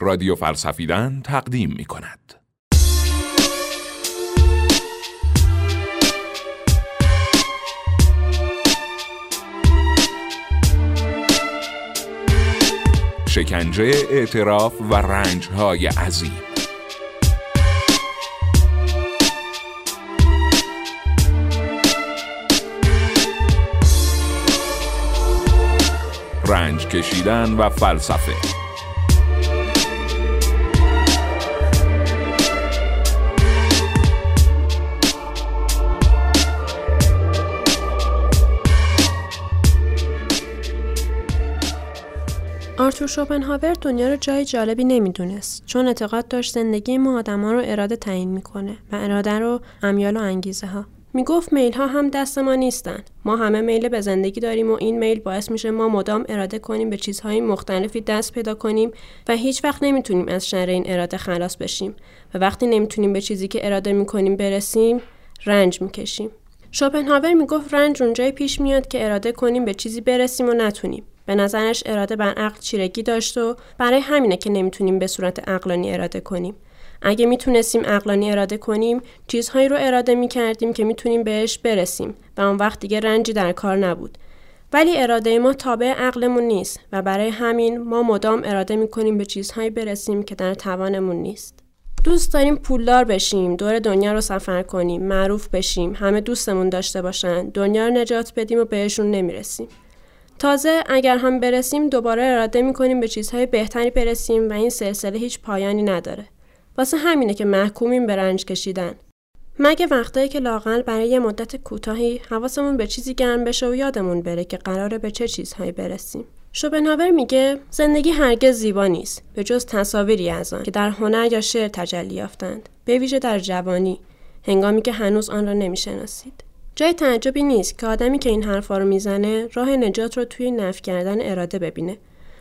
رادیو فلسفیدن تقدیم می کند. شکنجه اعتراف و رنج های عظیم رنج کشیدن و فلسفه آرتور شوپنهاور دنیا رو جای جالبی نمی‌دونست چون اعتقاد داشت زندگی ما آدما رو اراده تعیین می‌کنه و اراده رو امیال و انگیزه ها می‌گفت میل ها هم دست ما نیستن. ما همه میل به زندگی داریم و این میل باعث میشه ما مدام اراده کنیم به چیزهای مختلفی دست پیدا کنیم و هیچ وقت نمی‌تونیم از شر این اراده خلاص بشیم و وقتی نمی‌تونیم به چیزی که اراده می‌کنیم برسیم رنج می‌کشیم. شوپنهاور می‌گفت رنج اونجای پیش میاد که اراده کنیم به چیزی برسیم و نتونیم. به نظرش اراده بر عقل چیرگی داشت و برای همینه که نمی‌تونیم به صورت عقلانی اراده کنیم. اگه می‌تونستیم عقلانی اراده کنیم چیزهایی رو اراده می‌کردیم که می‌تونیم بهش برسیم و اون وقت دیگه رنجی در کار نبود. ولی اراده ما تابع عقلمون نیست و برای همین ما مدام اراده می‌کنیم به چیزهایی برسیم که در توانمون نیست. دوست داریم پولدار بشیم، دور دنیا رو سفر کنیم، معروف بشیم، همه دوستمون داشته باشن، دنیا رو نجات بدیم و بهشون نمی‌رسیم. تازه اگر هم برسیم دوباره اراده می‌کنیم به چیزهای بهتری برسیم و این سلسله هیچ پایانی نداره. واسه همینه که محکومیم به رنج کشیدن. مگه وقتایی که لاقل برای یه مدت کوتاهی حواسمون به چیزی گرم بشه و یادمون بره که قراره به چه چیزهایی برسیم. شوپنهاور میگه زندگی هرگز زیبا نیست به جز تصاویری از آن که در هنر یا شعر تجلی یافتند به ویژه در جوانی هنگامی که هنوز آن را نمی‌شناسید جای تعجبی نیست که آدمی که این حرفا رو می‌زنه راه نجات رو توی نف کردن اراده ببینه.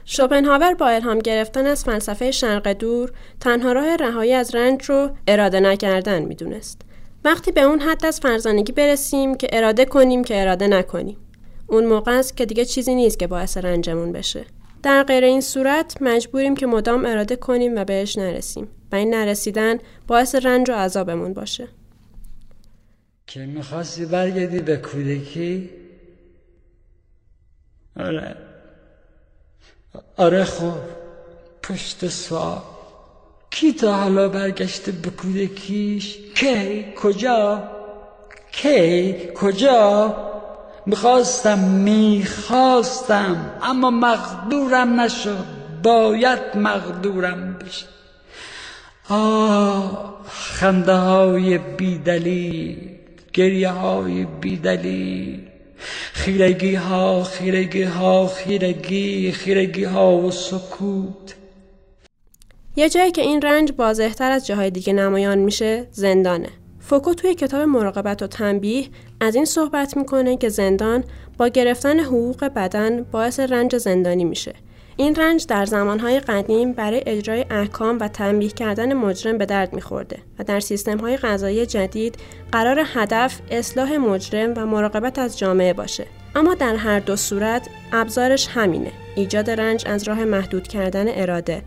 شوپنهاور با الهام گرفتن از فلسفه شرق دور تنها راه رهایی از رنج رو اراده نکردن می‌دونست. وقتی به اون حد از فرزانگی برسیم که اراده کنیم که اراده نکنیم. اون موقع است که دیگه چیزی نیست که باعث رنجمون بشه. در غیر این صورت مجبوریم که مدام اراده کنیم و بهش نرسیم و این نرسیدن باعث رنج و عذابمون باشه. که می‌خواستی برگردی به کودکی؟ آره. آره خب. پشت سوال. کی تا حالا برگشته به کودکیش؟ کی؟ کجا؟ کی؟ کجا؟ می‌خواستم می‌خواستم اما مقدورم نشد. باید مقدورم بشه. آه خنده های بیدلیل. گریه های بیدلی خیرگی ها خیرگی ها خیرگی خیرگی ها و سکوت. یه جایی که این رنج بازهتر از جاهای دیگه نمایان میشه زندانه. فوکو توی کتاب مراقبت و تنبیه از این صحبت می‌کنه که زندان با گرفتن حقوق بدن باعث رنج زندانی میشه. این رنج در زمانهای قدیم برای اجرای احکام و تنبیه کردن مجرم به درد میخورده و در سیستمهای غذایی جدید قرار هدف اصلاح مجرم و مراقبت از جامعه باشه. اما در هر دو صورت ابزارش همینه. ایجاد رنج از راه محدود کردن اراده.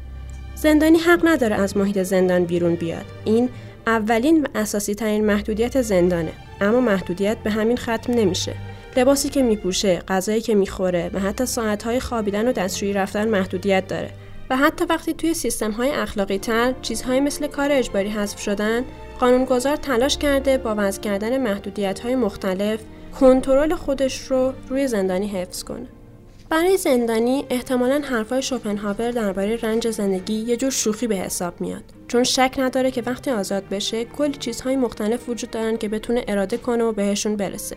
زندانی حق نداره از محیط زندان بیرون بیاد. این اولین و اساسی ترین محدودیت زندانه. اما محدودیت به همین ختم نمیشه. لباسی که میپوشه، غذایی که می‌خوره و حتی ساعتهای خوابیدن و دستشویی رفتن محدودیت داره. و حتی وقتی توی سیستم های اخلاقی تر چیزهایی مثل کار اجباری حذف شدن، قانونگذار تلاش کرده با وضع کردن محدودیت های مختلف کنترل خودش رو روی زندانی حفظ کنه. برای زندانی احتمالا حرفای شوپنهاور درباره رنج زندگی یه جور شوخی به حساب میاد چون شک نداره که وقتی آزاد بشه کلی چیزهای مختلف وجود دارن که بتونه اراده کنه و بهشون برسه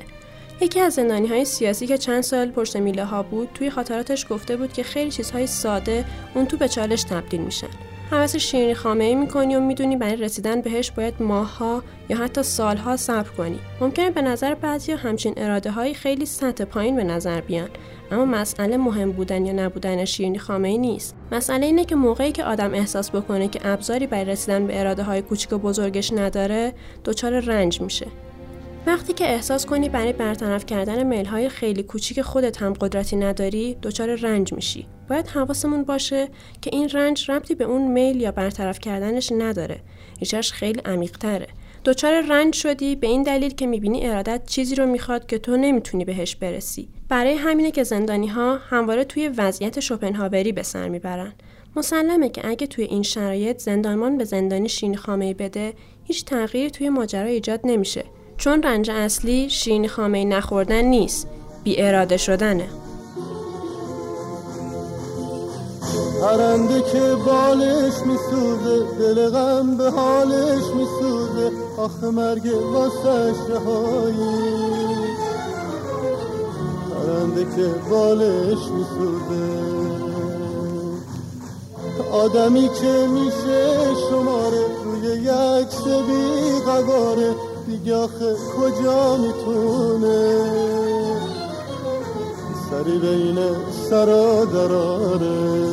یکی از زندانی های سیاسی که چند سال پشت میله ها بود توی خاطراتش گفته بود که خیلی چیزهای ساده اون تو به چالش تبدیل میشن. حوث شیرینی خامه ای می‌کنی و می‌دونی برای رسیدن بهش باید ماهها یا حتی سالها صبر کنی. ممکنه به نظر بعضی همچین اراده های خیلی سطح پایین به نظر بیان. اما مسئله مهم بودن یا نبودن شیرینی خامه ای نیست. مسئله اینه که موقعی که آدم احساس بکنه که ابزاری برای رسیدن به اراده های کوچیک و بزرگش نداره دچار رنج میشه. وقتی که احساس کنی برای برطرف کردن میل های خیلی کوچیک خودت هم قدرتی نداری دچار رنج میشی. باید حواسمون باشه که این رنج ربطی به اون میل یا برطرف کردنش نداره. ریشش خیلی عمیقتره. دچار رنج شدی به این دلیل که می‌بینی ارادت چیزی رو می‌خواد که تو نمی‌تونی بهش برسی. برای همینه که زندانی ها همواره توی وضعیت شوپنهاوری به سر می‌برن. مسلمه که اگه توی این شرایط زندانمان به زندانی شیرین خامه بده هیچ تغییری توی ماجرا ایجاد نمیشه. چون رنج اصلی شیرین خامه نخوردن نیست بی اراده شدنه. پرنده که بالش میسوزه دل غم به حالش میسوزه آخه مرگ واسش رهایی. پرنده که بالش میسوزه. آدمی که میشه شماره روی یک سبی قواره دیگه آخه کجا می‌تونه؟ سری بین سرا دراره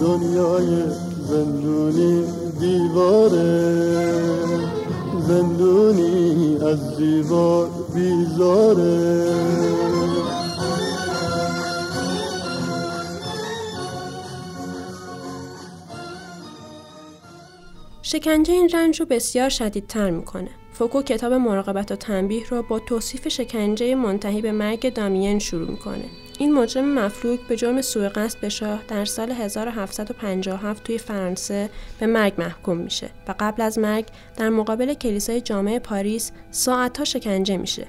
دنیای زندونی دیواره. زندونی از دیوار بیزاره. شکنجه این رنج رو بسیار شدیدتر می‌کنه. فوکو کتاب مراقبت و تنبیه رو با توصیف شکنجه منتهی به مرگ دامین شروع می‌کنه. این مجرم مفلوک به جرم سوء قصد به شاه در سال 1757 توی فرانسه به مرگ محکوم میشه و قبل از مرگ در مقابل کلیسای جامعه پاریس ساعتها شکنجه میشه.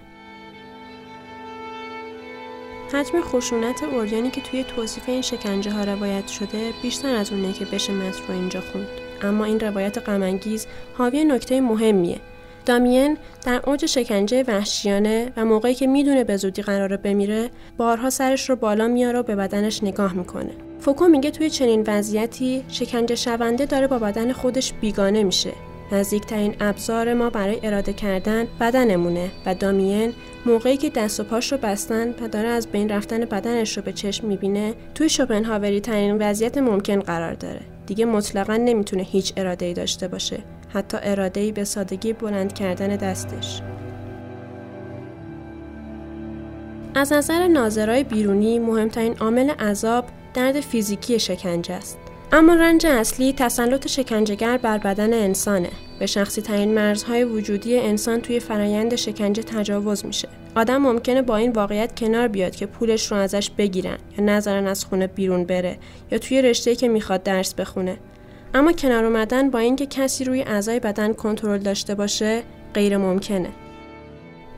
حجم خشونت اوریانی که توی توصیف این شکنجه ها روایت شده بیشتر از اونه که بشه متن رو اینجا خوند. اما این روایت غمانگیز حاوی نکته مهمیه. دامین در اوج شکنجه وحشیانه و موقعی که می‌دونه به زودی قراره بمیره بارها سرش رو بالا میاره و به بدنش نگاه می‌کنه. فوکو میگه توی چنین وضعیتی شکنجه شونده داره با بدن خودش بیگانه میشه. نزدیکترین ابزار ما برای اراده کردن بدنمونه و دامین موقعی که دست و پاش رو بستن و داره از بین رفتن بدنش رو به چشم می‌بینه توی شوپنهاوری ترین وضعیت ممکن قرار داره. دیگه مطلقا نمی‌تونه هیچ اراده ای داشته باشه. حتی اراده ای به سادگی بلند کردن دستش. از نظر ناظرای بیرونی مهمترین عامل عذاب درد فیزیکی شکنجه است. اما رنج اصلی تسلط شکنجهگر بر بدن انسانه. به شخصی ترین مرزهای وجودی انسان توی فرایند شکنجه تجاوز میشه. آدم ممکنه با این واقعیت کنار بیاد که پولش رو ازش بگیرن یا نظرن از خونه بیرون بره یا توی رشته که می‌خواد درس بخونه. اما کنار اومدن با اینکه کسی روی اعضای بدن کنترل داشته باشه غیر ممکنه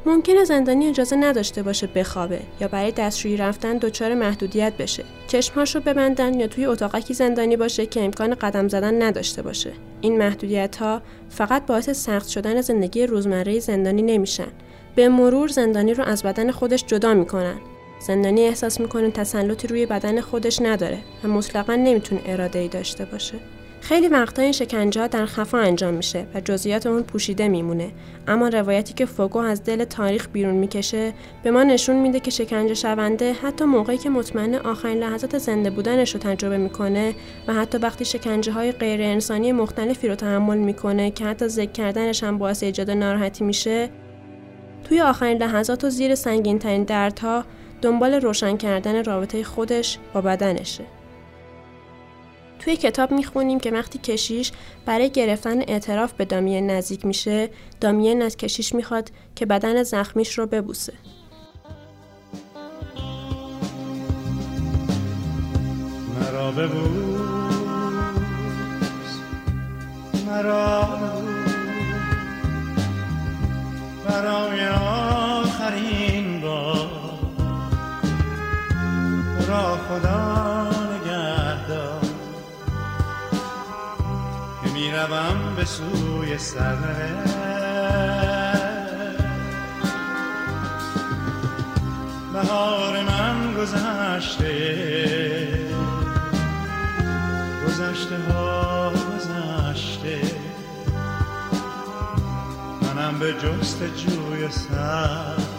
ممکنه زندانی اجازه نداشته باشه بخوابه یا برای دستشویی رفتن دچار محدودیت بشه. چشمهاش رو ببندن یا توی اتاقکی زندانی باشه که امکان قدم زدن نداشته باشه. این محدودیت ها فقط باعث سخت شدن زندگی روزمره زندانی نمیشن. به مرور زندانی رو از بدن خودش جدا می‌کنن. زندانی احساس می‌کنه تسلطی روی بدن خودش نداره و مطلقا نمی‌تونه اراده ای داشته باشه. خیلی وقتا این شکنجه در خفا انجام میشه و جزئیات اون پوشیده میمونه. اما روایتی که فوگو از دل تاریخ بیرون می‌کشه به ما نشون میده که شکنجه شونده حتی موقعی که مطمئن آخرین لحظات زنده بودنش رو تجربه می‌کنه و حتی وقتی شکنجه های غیر انسانی مختلفی رو تحمل می‌کنه که حتی ذکر کردنش هم باعث ایجاد ناراحتی میشه توی آخرین لحظات و زیر سنگین ترین دردها دنبال روشن کردن رابطه خودش با بدنشه. توی کتاب می‌خونیم که وقتی کشیش برای گرفتن اعتراف به دامین نزدیک میشه دامین از کشیش می‌خواد که بدن زخمیش رو ببوسه. مرا ببوس مرا برای آخرین بار را خدا. روم به سوی سرنوشت بهار من گذشته. گذشته ها گذشته. منم به جست جوی سر.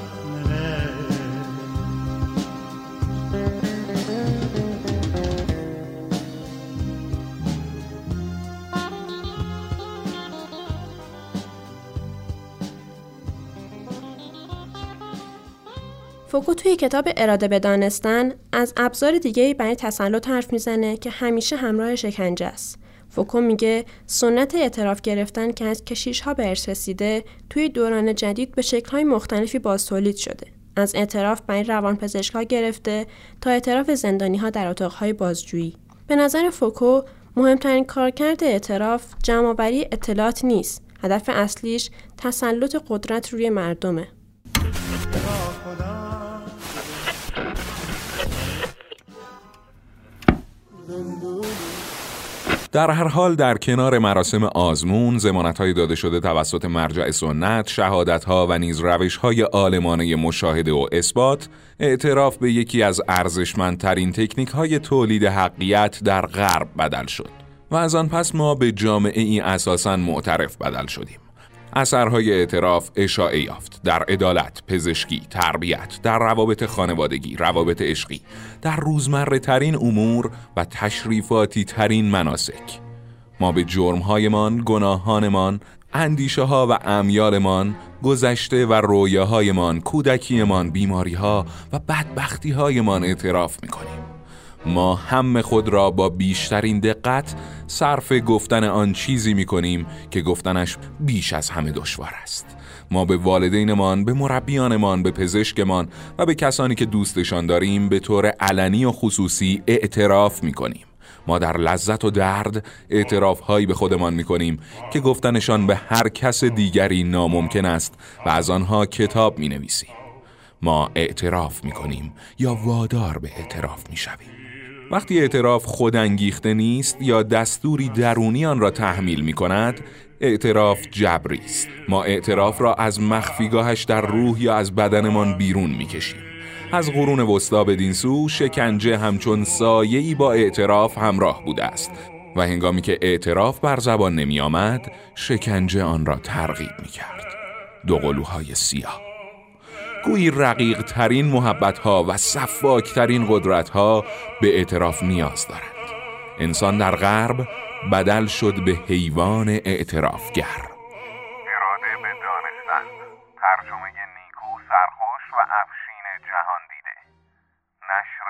فوکو توی کتاب اراده به دانستن از ابزار دیگه برای تسلط حرف می‌زنه که همیشه همراه شکنجه است. فوکو میگه سنت اعتراف گرفتن که از کشیش ها به ارث رسیده توی دوران جدید به شکل های مختلفی باز تولید شده. از اعتراف برای روان ها گرفته تا اعتراف زندانی ها در اتاق بازجویی. به نظر فوکو مهمترین کارکرد اعتراف جمعآوری اطلاعات نیست. هدف اصلیش تسلط قدرت روی مردمه. در هر حال در کنار مراسم آزمون، های داده شده توسط مرجع سنت، ها و نیز های آلمانه مشاهده و اثبات، اعتراف به یکی از ارزشمندترین تکنیک های تولید حقیقت در غرب بدل شد و از آن پس ما به جامعه ای اساساً معترف بدل شدیم. اثرهای اعتراف اشاعه یافت در عدالت، پزشکی، تربیت، در روابط خانوادگی، روابط عشقی، در روزمره ترین امور و تشریفاتی ترین مناسک. ما به جرمهایمان، گناهانمان، اندیشه ها و امیالمان، گذشته و رویاهایمان، کودکیمان، بیماری ها و بدبختی هایمان اعتراف می‌کنیم. ما هم خود را با بیشترین دقت صرف گفتن آن چیزی می کنیم که گفتنش بیش از همه دشوار است. ما به والدینمان، به مربیانمان، به پزشکمان و به کسانی که دوستشان داریم به طور علنی و خصوصی اعتراف می کنیم ما در لذت و درد اعتراف هایی به خودمان می کنیم که گفتنشان به هر کس دیگری ناممکن است و از آنها کتاب می نویسیم ما اعتراف می کنیم یا وادار به اعتراف می شویم وقتی اعتراف خودانگیخته نیست یا دستوری درونی آن را تحمیل می کند اعتراف جبری است. ما اعتراف را از مخفیگاهش در روح یا از بدنمان بیرون می کشیم از قرون وسطا بدین سو شکنجه همچون سایه‌ای با اعتراف همراه بوده است و هنگامی که اعتراف بر زبان نمی آمد شکنجه آن را ترغیب می کرد دو قلوهای سیاه گویی رقیق ترین محبت ها و صفاک ترین قدرت ها به اعتراف نیاز دارند. انسان در غرب بدل شد به حیوان اعترافگر. اراده به دانستن ترجمه نیکو سرخوش و افشین جهان دیده. نشر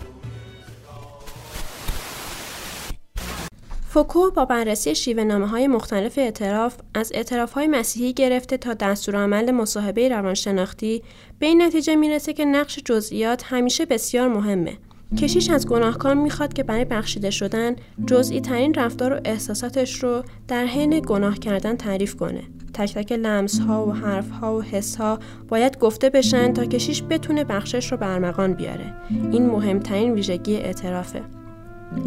نی. فوکو با بررسی شیوه نامه های مختلف اعتراف از اعتراف های مسیحی گرفته تا دستورالعمل مصاحبه روانشناختی به این نتیجه می‌رسه که نقش جزئیات همیشه بسیار مهمه. کشیش از گناهکار می‌خواد که برای بخشیده شدن جزئی ترین رفتار و احساساتش رو در حین گناه کردن تعریف کنه. تک تک لمس ها و حرف ها و حس ها باید گفته بشن تا کشیش بتونه بخشش رو برمغان بیاره. این مهمترین ویژگی اعترافه.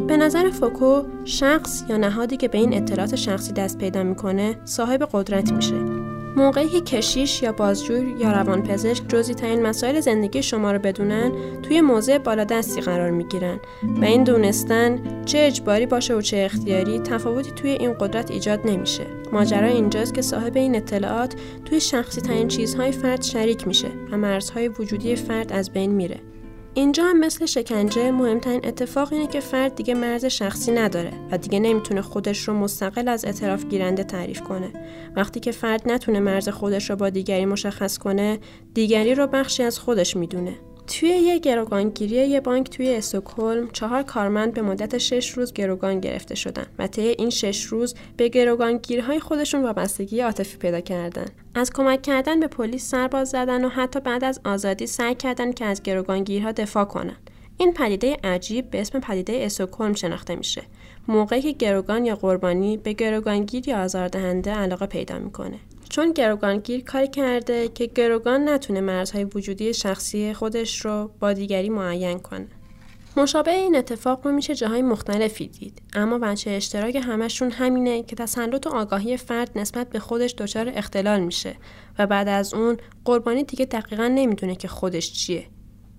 به نظر فوکو شخص یا نهادی که به این اطلاعات شخصی دست پیدا می‌کنه صاحب قدرت میشه. موقعی که کشیش یا بازجوی یا روانپزشک جزئی ترین مسائل زندگی شما رو بدونن توی موضع بالادستی قرار می‌گیرن. و این دونستن چه اجباری باشه و چه اختیاری تفاوتی توی این قدرت ایجاد نمیشه. ماجرا اینجاست که صاحب این اطلاعات توی شخصی ترین چیزهای فرد شریک میشه و مرزهای وجودی فرد از بین میره. اینجا هم مثل شکنجه مهمترین اتفاق اینه که فرد دیگه مرز شخصی نداره و دیگه نمی‌تونه خودش رو مستقل از اعتراف گیرنده تعریف کنه. وقتی که فرد نتونه مرز خودش رو با دیگری مشخص کنه، دیگری رو بخشی از خودش می‌دونه. توی یه گروگانگیری یه بانک توی استکهلم چهار کارمند به مدت شش روز گروگان گرفته شدن و طی این شش روز به گروگانگیرهای خودشون وابستگی عاطفی پیدا کردن. از کمک کردن به پلیس سرباز زدن و حتی بعد از آزادی سعی کردن که از گروگانگیرها دفاع کنن. این پدیده عجیب به اسم پدیده استکهلم شناخته میشه. موقعی که گروگان یا قربانی به گروگانگیر یا آزاردهنده علاقه پیدا می‌کنه. چون گروگانگیر کاری کرده که گروگان نتونه مرزهای وجودی شخصی خودش رو با دیگری معین کنه. مشابه این اتفاق رو میشه جاهای مختلفی دید. اما بچه اشتراک همشون همینه که تسلط و آگاهی فرد نسبت به خودش دچار اختلال میشه و بعد از اون قربانی دیگه دقیقا نمی‌دونه که خودش چیه.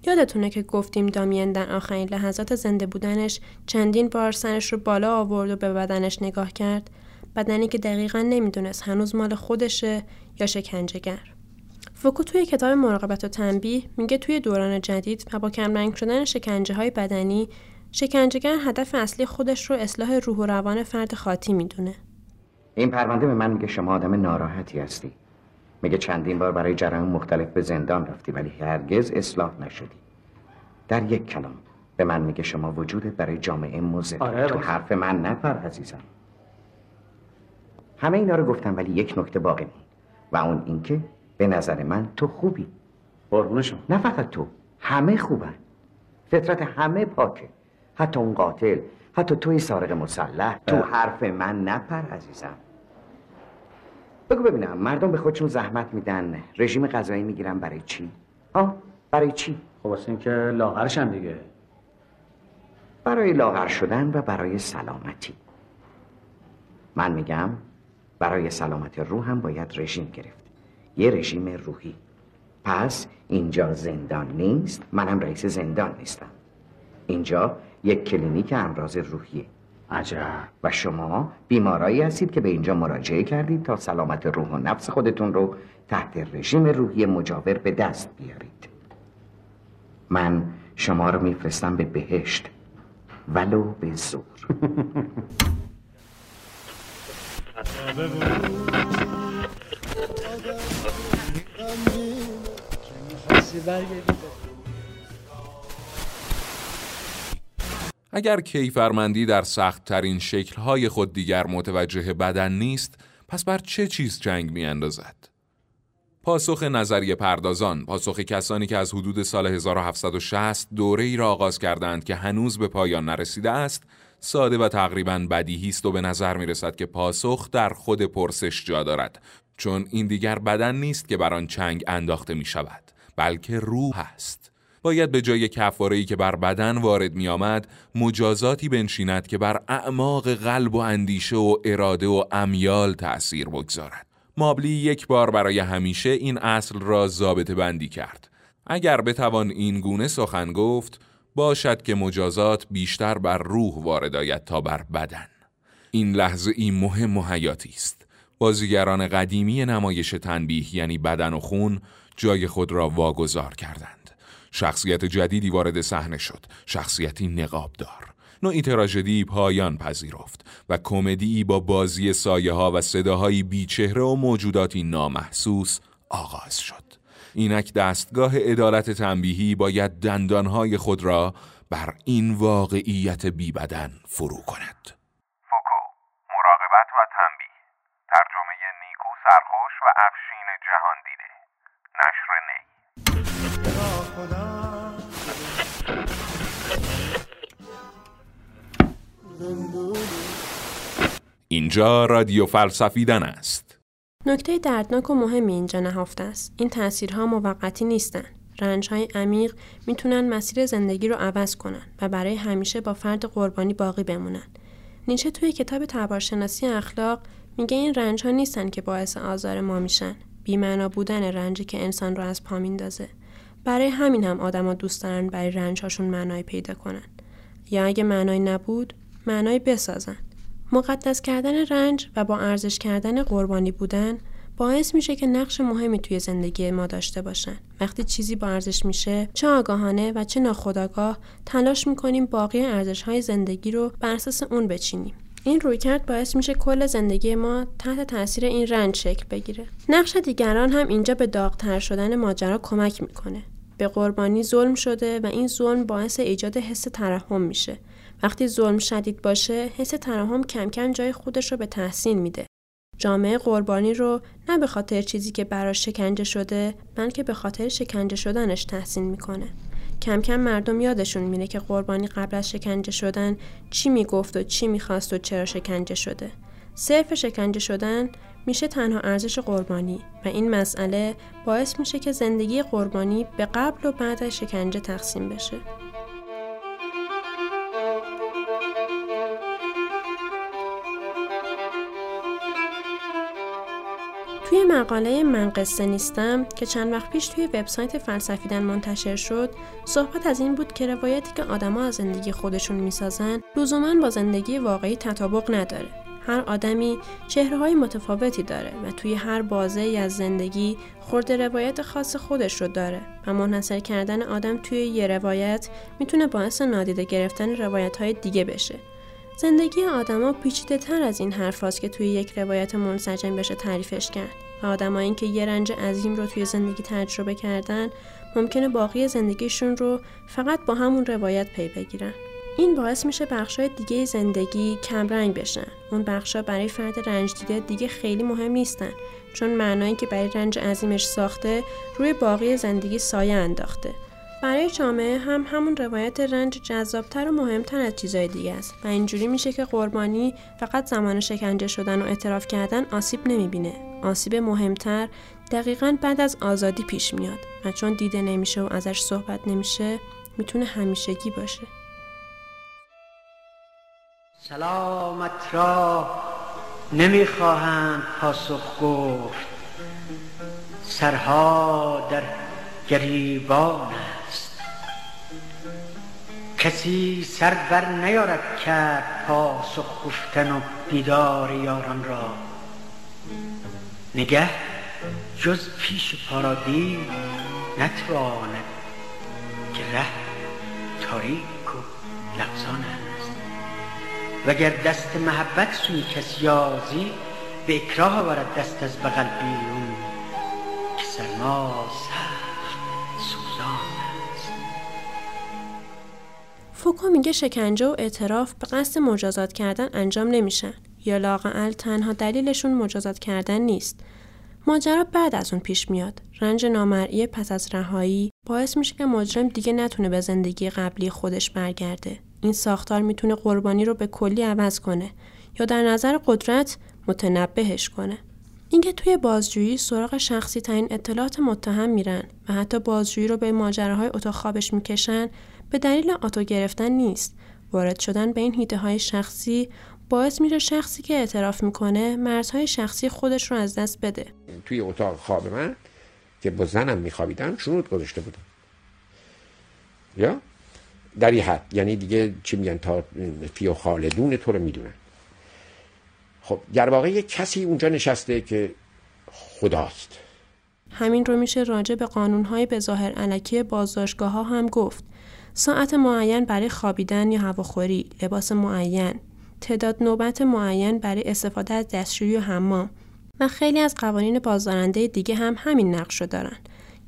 یادتونه که گفتیم دامین در آخرین لحظات زنده بودنش چندین بار سرش رو بالا آورد و به بدنش نگاه کرد؟ بدنی که دقیقا نمی‌دونست هنوز مال خودشه یا شکنجهگر. فوکو توی کتاب مراقبت و تنبیه میگه توی دوران جدید و با کمرنگ شدن شکنجه های بدنی شکنجهگر هدف اصلی خودش رو اصلاح روح و روان فرد خاطی می‌دونه. این پرونده به من میگه شما آدم ناراحتی هستی میگه چندین بار برای جرایم مختلف به زندان رفتی ولی هرگز اصلاح نشدی در یک کلام به من میگه شما وجودت برای جامعه مزه آره، تو. حرف من نپر عزیزم همه اینا رو گفتم ولی یک نکته باقی موند و اون اینکه به نظر من تو خوبی. قربون شما. نه فقط تو همه خوبن. فطرت همه پاکه. حتی اون قاتل حتی توی سارق مسلح تو حرف من نپر عزیزم. بگو ببینم مردم به خودشون زحمت میدن رژیم غذایی می‌گیرن برای چی؟ ها؟ برای چی؟ خب واسه اینکه لاغرشم دیگه. برای لاغر شدن و برای سلامتی. من میگم برای سلامت روح هم باید رژیم گرفت. یه رژیم روحی. پس اینجا زندان نیست منم رئیس زندان نیستم. اینجا یک کلینیک امراض روحیه. عجب. و شما بیمارایی هستید که به اینجا مراجعه کردید تا سلامت روح و نفس خودتون رو تحت رژیم روحی مجاور به دست بیارید. من شما رو میفرستم به بهشت ولو به زور. اگر کیفرمندی در سختترین شکلهای خود دیگر متوجه بدن نیست پس بر چه چیز جنگ می اندازد؟ پاسخ نظریه پردازان، پاسخ کسانی که از حدود سال 1760 دوره ای را آغاز کردند که هنوز به پایان نرسیده است، ساده و تقریبا بدیهی است و به نظر می رسد که پاسخ در خود پرسش جا دارد چون این دیگر بدن نیست که بر آن چنگ انداخته می شود بلکه روح است. باید به جای کفاره‌ای که بر بدن وارد می آمد مجازاتی بنشیند که بر اعماق قلب و اندیشه و اراده و امیال تأثیر بگذارد. مابلی یک بار برای همیشه این اصل را ضابطه بندی کرد. اگر بتوان این گونه سخن گفت باشد که مجازات بیشتر بر روح وارد آید تا بر بدن. این لحظه این مهم و حیاتی است. بازیگران قدیمی نمایش تنبیه یعنی بدن و خون جای خود را واگذار کردند. شخصیت جدیدی وارد صحنه شد. شخصیتی نقابدار. نوعی تراژدی پایان پذیرفت و کمدی با بازی سایه ها و صداهایی بیچهره و موجوداتی نامحسوس آغاز شد. اینک دستگاه عدالت تنبیهی باید دندانهای خود را بر این واقعیت بی بدن فرو کند. فوکو مراقبت و تنبیه. ترجمه نیکو سرخوش و افشین جهان دیده. نشر نی. اینجا رادیو فلسفیدن است. نکته دردناک و مهمی اینجا نهفته است. این تاثیرها موقتی نیستن. رنجهای عمیق می‌تونن مسیر زندگی رو عوض کنن و برای همیشه با فرد قربانی باقی بمونن. نیچه توی کتاب تبارشناسی اخلاق میگه این رنجها نیستن که باعث آزار ما میشن. بیمعنا بودن رنجی که انسان رو از پا میندازه. برای همین هم آدما دوست دارن برای رنجهاشون معنای پیدا کنن. یا اگه معنای نبود، معنای بسازن. مقدس کردن رنج و با ارزش کردن قربانی بودن باعث میشه که نقش مهمی توی زندگی ما داشته باشن. وقتی چیزی با ارزش میشه، چه آگاهانه و چه ناخودآگاه تلاش می‌کنیم باقی ارزش های زندگی رو بر اساس اون بچینیم. این رویکرد باعث میشه کل زندگی ما تحت تاثیر این رنج شکل بگیره. نقش دیگران هم اینجا به داغتر شدن ماجرا کمک می‌کنه. به قربانی ظلم شده و این ظلم باعث ایجاد حس ترحم میشه. وقتی ظلم شدید باشه، حس ترحم کم کم جای خودش رو به تحسین میده. جامعه قربانی رو نه به خاطر چیزی که براش شکنجه شده، بلکه به خاطر شکنجه شدنش تحسین می‌کنه. کم کم مردم یادشون میره که قربانی قبل از شکنجه شدن چی می‌گفت و چی می‌خواست و چرا شکنجه شده. صرف شکنجه شدن میشه تنها ارزش قربانی و این مسئله باعث میشه که زندگی قربانی به قبل و بعد از شکنجه تقسیم بشه. توی مقاله من قصه نیستم که چند وقت پیش توی وبسایت فلسفیدن منتشر شد صحبت از این بود که روایتی که آدما از زندگی خودشون می‌سازن لزوما با زندگی واقعی تطابق نداره هر آدمی چهره های متفاوتی داره و توی هر بازه ای از زندگی خورده روایت خاص خودش رو داره و منحصر کردن آدم توی یه روایت می‌تونه باعث نادیده گرفتن روایت های دیگه بشه. زندگی آدما پیچیده تر از این حرف که توی یک روایت منسجم بشه تعریفش کرد و آدمایی که یه رنج عظیم رو توی زندگی تجربه کردن ممکنه باقی زندگیشون رو فقط با همون روایت پی بگیرن. این باعث میشه بخشای دیگه زندگی کمرنگ بشن. اون بخشا برای فرد رنج دیده دیگه خیلی مهم نیستن چون معنایی که برای رنج عظیمش ساخته روی باقی زندگی سایه انداخته. برای جامعه هم همون روایت رنج جذابتر و مهمتر از چیزای دیگه است و اینجوری میشه که قربانی فقط زمان شکنجه شدن و اعتراف کردن آسیب نمی‌بینه. آسیب مهمتر دقیقا بعد از آزادی پیش میاد و چون دیده نمیشه و ازش صحبت نمیشه می‌تونه همیشگی باشه. سلامت را نمی‌خواهند پاسخ گفت. سرها در گریبان کسی سر بر نیارد کرد پاسخ گفتن و دیدار یاران را. نگه جز پیش پارادی نتواند که ره تاریک و لغزان است. وگر دست محبت سوی کسی یازی به اکراه آورد دست از بغل بیرون که سرما فوکو میگه شکنجه و اعتراف به قصد مجازات کردن انجام نمیشن یا لاقعل تنها دلیلشون مجازات کردن نیست ماجرا بعد از اون پیش میاد. رنج نامرئی پس از رهایی باعث میشه که مجرم دیگه نتونه به زندگی قبلی خودش برگرده. این ساختار می‌تونه قربانی رو به کلی عوض کنه یا در نظر قدرت متنبهش کنه. اینکه توی بازجویی سراغ شخصی ترین اطلاعات متهم میرن و حتی بازجویی رو به ماجراهای اتاق خوابش می‌کشن به دلیل آتو گرفتن نیست. وارد شدن به این هیته های شخصی باعث میشه شخصی که اعتراف می‌کنه مرزهای شخصی خودش رو از دست بده. توی اتاق خواب من که با زنم میخوابیدم شنود گذاشته بودم. یا؟ در این حد. یعنی دیگه چی میگن تا فی و خالدون تو رو می‌دونن. خب در واقع یک کسی اونجا نشسته که خداست. همین رو میشه راجع به قانونهای به ظاهر علکی بازداشتگاه ها هم گفت. ساعت معین برای خوابیدن یا هواخوری لباس معین تعداد نوبت معین برای استفاده از دستشویی و حمام و خیلی از قوانین بازدارنده دیگه هم همین نقش رو دارن.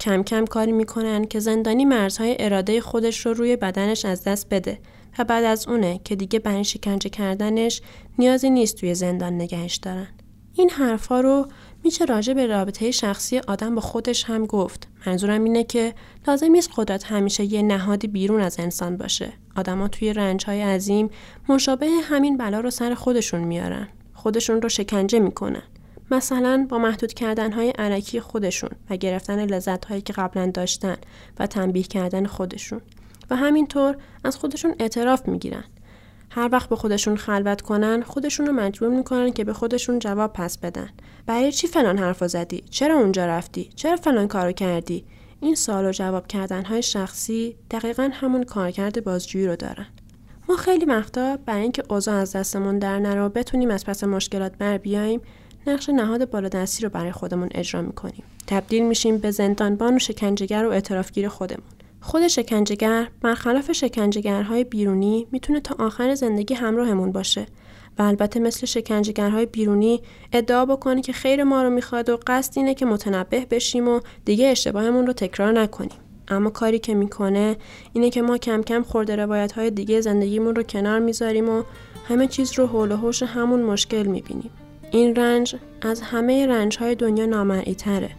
کم کم کاری می‌کنن که زندانی مرزهای اراده خودش رو روی بدنش از دست بده و بعد از اونه که دیگه برای شکنجه کردنش نیازی نیست توی زندان نگهش دارن. این حرفا رو میشه راجع به رابطه شخصی آدم با خودش هم گفت. منظورم اینه که لازم نیست قدرت همیشه یه نهادی بیرون از انسان باشه. آدما توی رنجهای عظیم مشابه همین بلا رو سر خودشون میارن. خودشون رو شکنجه می‌کنن. مثلا با محدود کردن های علکی خودشون و گرفتن لذت هایی که قبلا داشتن و تنبیه کردن خودشون و همینطور از خودشون اعتراف می‌گیرن هر وقت به خودشون خلوت کنن خودشون رو مجبور می‌کنن که به خودشون جواب پس بدن. برای چی فلان حرف زدی؟ چرا اونجا رفتی؟ چرا فلان کارو کردی؟ این سوال و جواب کردن های شخصی دقیقا همون کارکرد بازجویی رو دارن. ما خیلی وقتا برای اینکه اوضاع از دستمون در نرو بتونیم از پس مشکلات بر بیایم نقش نهاد بالادستی رو برای خودمون اجرا می‌کنیم. تبدیل میشیم به زندانبان و شکنجهگر و اعترافگیر خودمون. خود شکنجهگر برخلاف شکنجهگرهای بیرونی می‌تونه تا آخر زندگی همراهمون باشه و البته مثل شکنجهگرهای بیرونی ادعا بکنه که خیر ما رو می‌خواد و قصد اینه که متنبه بشیم و دیگه اشتباهمون رو تکرار نکنیم. اما کاری که می‌کنه اینه که ما کم کم خورده روایت های دیگه زندگیمون رو کنار می‌ذاریم و همه چیز رو حول و حوش همون مشکل می‌بینیم. این رنج از همه رنج های دنیا نامرئی تره.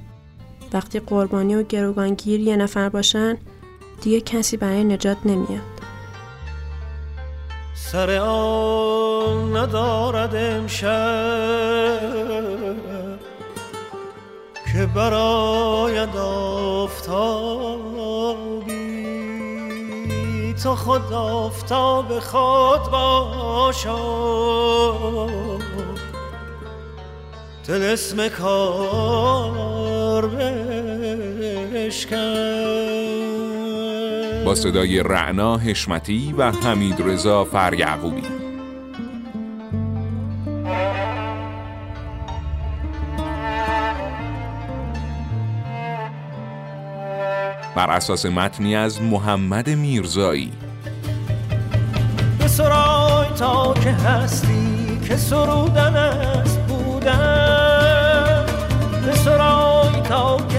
وقتی قربانی و گروگانگیر یه نفر باشن دیگه کسی برای نجات نمیاد. سر آن ندارد امشب که براید آفتابی. تو خود آفتاب خود باشد اسم کار بشکن. با صدای رعنا حشمتی و حمید رضا فریعقوبی. بر اساس متنی از محمد میرزایی. به سرای تا که هستی که سرودن است بودن. به سرای تا که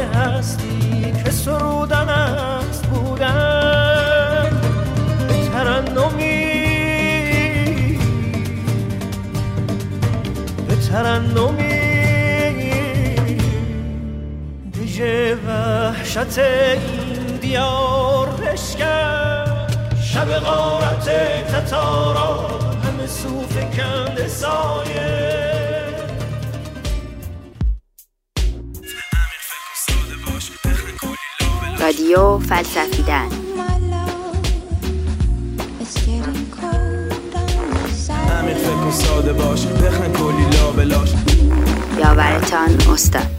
وحشت این دیار بشکن شب غارت تتارا همه صوف کند سایه. رادیو فلسفیدن. همین فکر کن ساده باش بخن کلی لابلاش یاورتان استاد.